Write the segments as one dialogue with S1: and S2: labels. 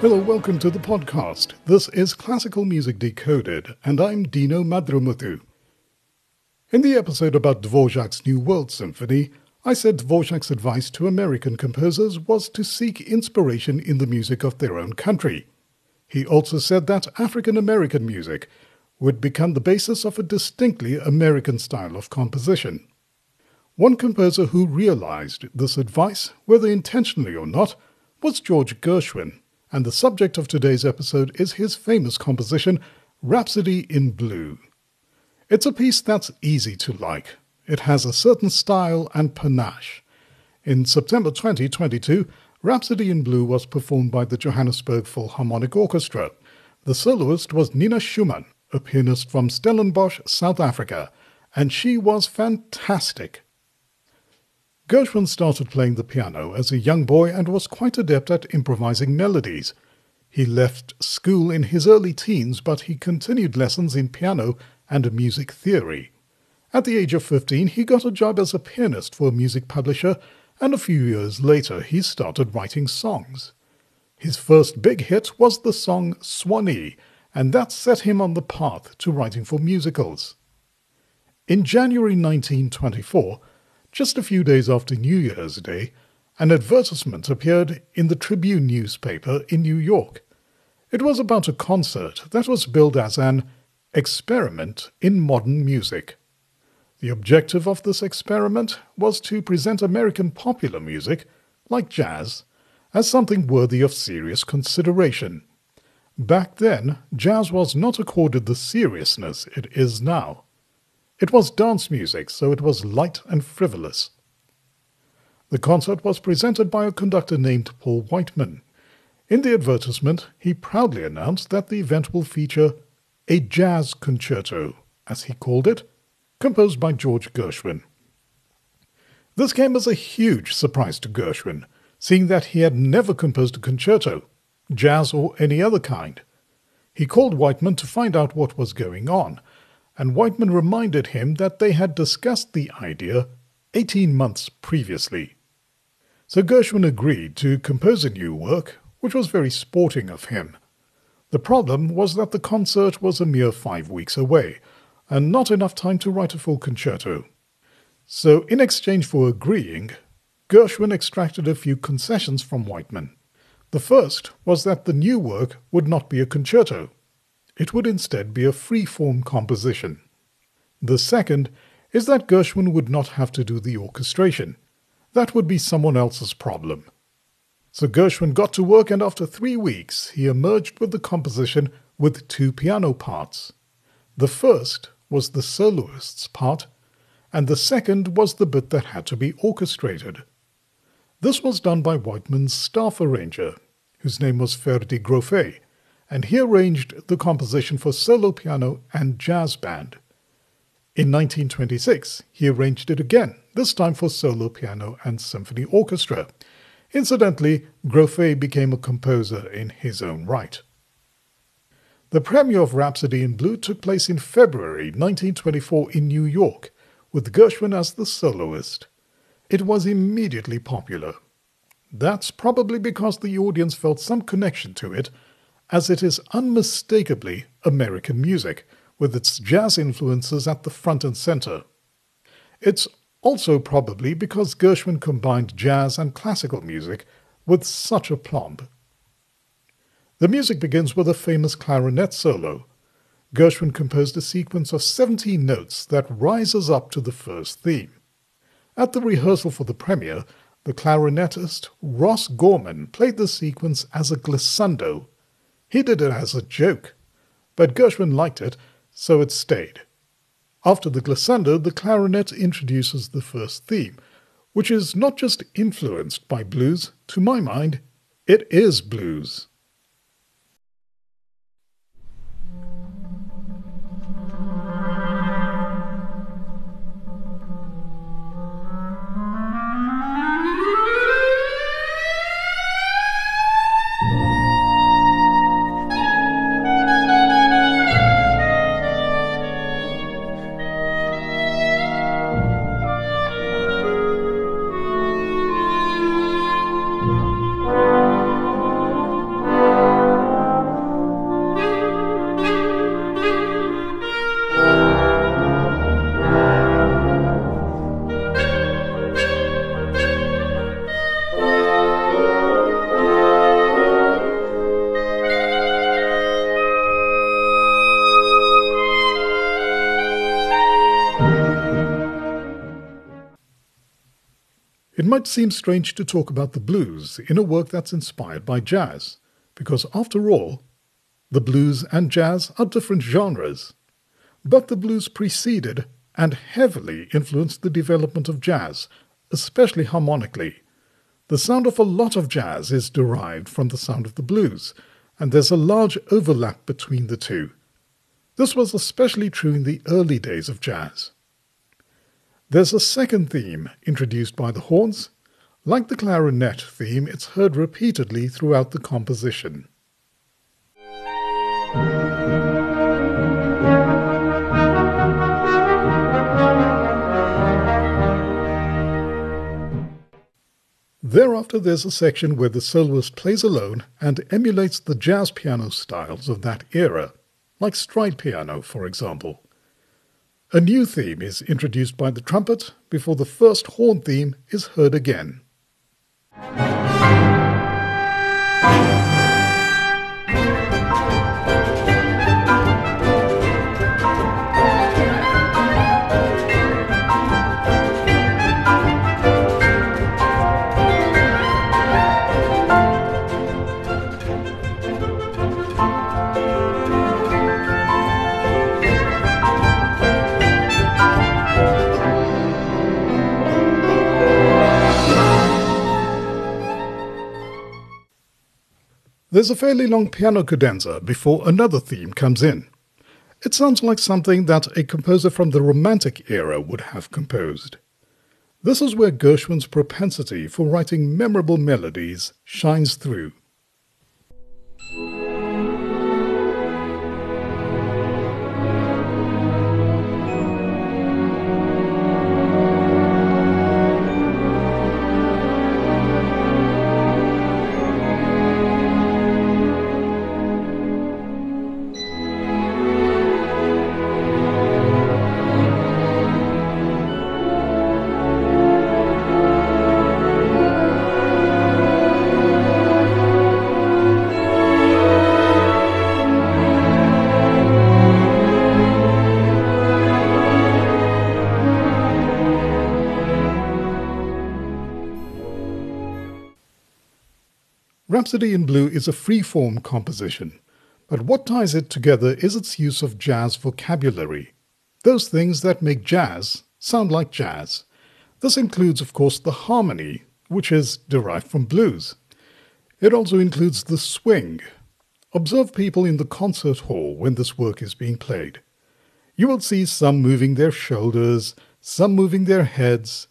S1: Hello, welcome to the podcast. This is Classical Music Decoded, and I'm Deano Madrumuthu. In the episode about Dvorak's New World Symphony, I said Dvorak's advice to American composers was to seek inspiration in the music of their own country. He also said that African American music would become the basis of a distinctly American style of composition. One composer who realized this advice, whether intentionally or not, was George Gershwin, and the subject of today's episode is his famous composition, Rhapsody in Blue. It's a piece that's easy to like. It has a certain style and panache. In September 2022, Rhapsody in Blue was performed by the Johannesburg Philharmonic Orchestra. The soloist was Nina Schumann, a pianist from Stellenbosch, South Africa, and she was fantastic. Gershwin started playing the piano as a young boy and was quite adept at improvising melodies. He left school in his early teens, but he continued lessons in piano and music theory. At the age of 15, he got a job as a pianist for a music publisher, and a few years later he started writing songs. His first big hit was the song Swanee, and that set him on the path to writing for musicals. In January 1924, just a few days after New Year's Day, an advertisement appeared in the Tribune newspaper in New York. It was about a concert that was billed as an experiment in modern music. The objective of this experiment was to present American popular music, like jazz, as something worthy of serious consideration. Back then, jazz was not accorded the seriousness it is now. It was dance music, so it was light and frivolous. The concert was presented by a conductor named Paul Whiteman. In the advertisement, he proudly announced that the event will feature a jazz concerto, as he called it, composed by George Gershwin. This came as a huge surprise to Gershwin, seeing that he had never composed a concerto, jazz or any other kind. He called Whiteman to find out what was going on, and Whiteman reminded him that they had discussed the idea 18 months previously. So Gershwin agreed to compose a new work, which was very sporting of him. The problem was that the concert was a mere five weeks away, and not enough time to write a full concerto. So, in exchange for agreeing, Gershwin extracted a few concessions from Whiteman. The first was that the new work would not be a concerto, it would instead be a free-form composition. The second is that Gershwin would not have to do the orchestration. That would be someone else's problem. So Gershwin got to work, and after three weeks, he emerged with the composition with two piano parts. The first was the soloist's part, and the second was the bit that had to be orchestrated. This was done by Whiteman's staff arranger, whose name was Ferde Grofé, and he arranged the composition for solo piano and jazz band. In 1926, he arranged it again, this time for solo piano and symphony orchestra. Incidentally, Grofé became a composer in his own right. The premiere of Rhapsody in Blue took place in February 1924 in New York, with Gershwin as the soloist. It was immediately popular. That's probably because the audience felt some connection to it as it is unmistakably American music, with its jazz influences at the front and center. It's also probably because Gershwin combined jazz and classical music with such aplomb. The music begins with a famous clarinet solo. Gershwin composed a sequence of 17 notes that rises up to the first theme. At the rehearsal for the premiere, the clarinetist Ross Gorman played the sequence as a glissando he did it as a joke, but Gershwin liked it, so it stayed. After the glissando, the clarinet introduces the first theme, which is not just influenced by blues, to my mind, it is blues. Might seem strange to talk about the blues in a work that's inspired by jazz, because after all, the blues and jazz are different genres. But the blues preceded and heavily influenced the development of jazz, especially harmonically. The sound of a lot of jazz is derived from the sound of the blues, and there's a large overlap between the two. This was especially true in the early days of jazz. There's a second theme introduced by the horns. Like the clarinet theme, it's heard repeatedly throughout the composition. Thereafter, there's a section where the soloist plays alone and emulates the jazz piano styles of that era, like stride piano, for example. A new theme is introduced by the trumpet before the first horn theme is heard again. There's a fairly long piano cadenza before another theme comes in. It sounds like something that a composer from the Romantic era would have composed. This is where Gershwin's propensity for writing memorable melodies shines through. Rhapsody in Blue is a free-form composition, but what ties it together is its use of jazz vocabulary, those things that make jazz sound like jazz. This includes, of course, the harmony, which is derived from blues. It also includes the swing. Observe people in the concert hall when this work is being played. You will see some moving their shoulders, some moving their heads.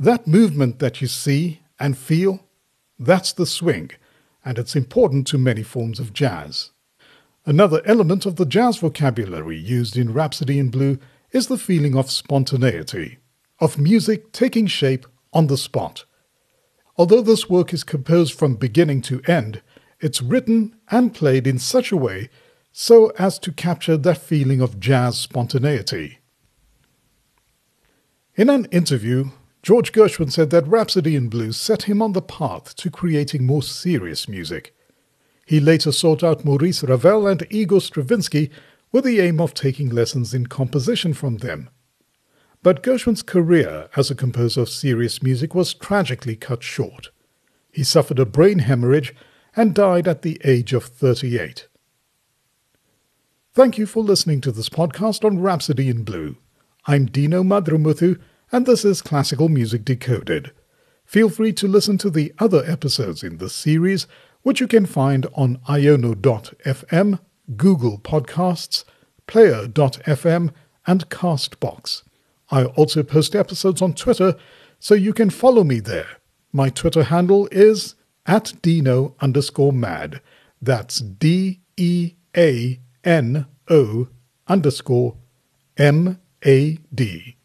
S1: That movement that you see and feel, that's the swing and it's important to many forms of jazz. Another element of the jazz vocabulary used in Rhapsody in Blue is the feeling of spontaneity, of music taking shape on the spot. Although this work is composed from beginning to end, it's written and played in such a way so as to capture that feeling of jazz spontaneity. In an interview, George Gershwin said that Rhapsody in Blue set him on the path to creating more serious music. He later sought out Maurice Ravel and Igor Stravinsky with the aim of taking lessons in composition from them. But Gershwin's career as a composer of serious music was tragically cut short. He suffered a brain hemorrhage and died at the age of 38. Thank you for listening to this podcast on Rhapsody in Blue. I'm Deano Madrumuthu and this is Classical Music Decoded. Feel free to listen to the other episodes in this series, which you can find on iono.fm, Google Podcasts, Player.fm, and Castbox. I also post episodes on Twitter, so you can follow me there. My Twitter handle is at Deano underscore mad. That's D E A N O underscore M A D.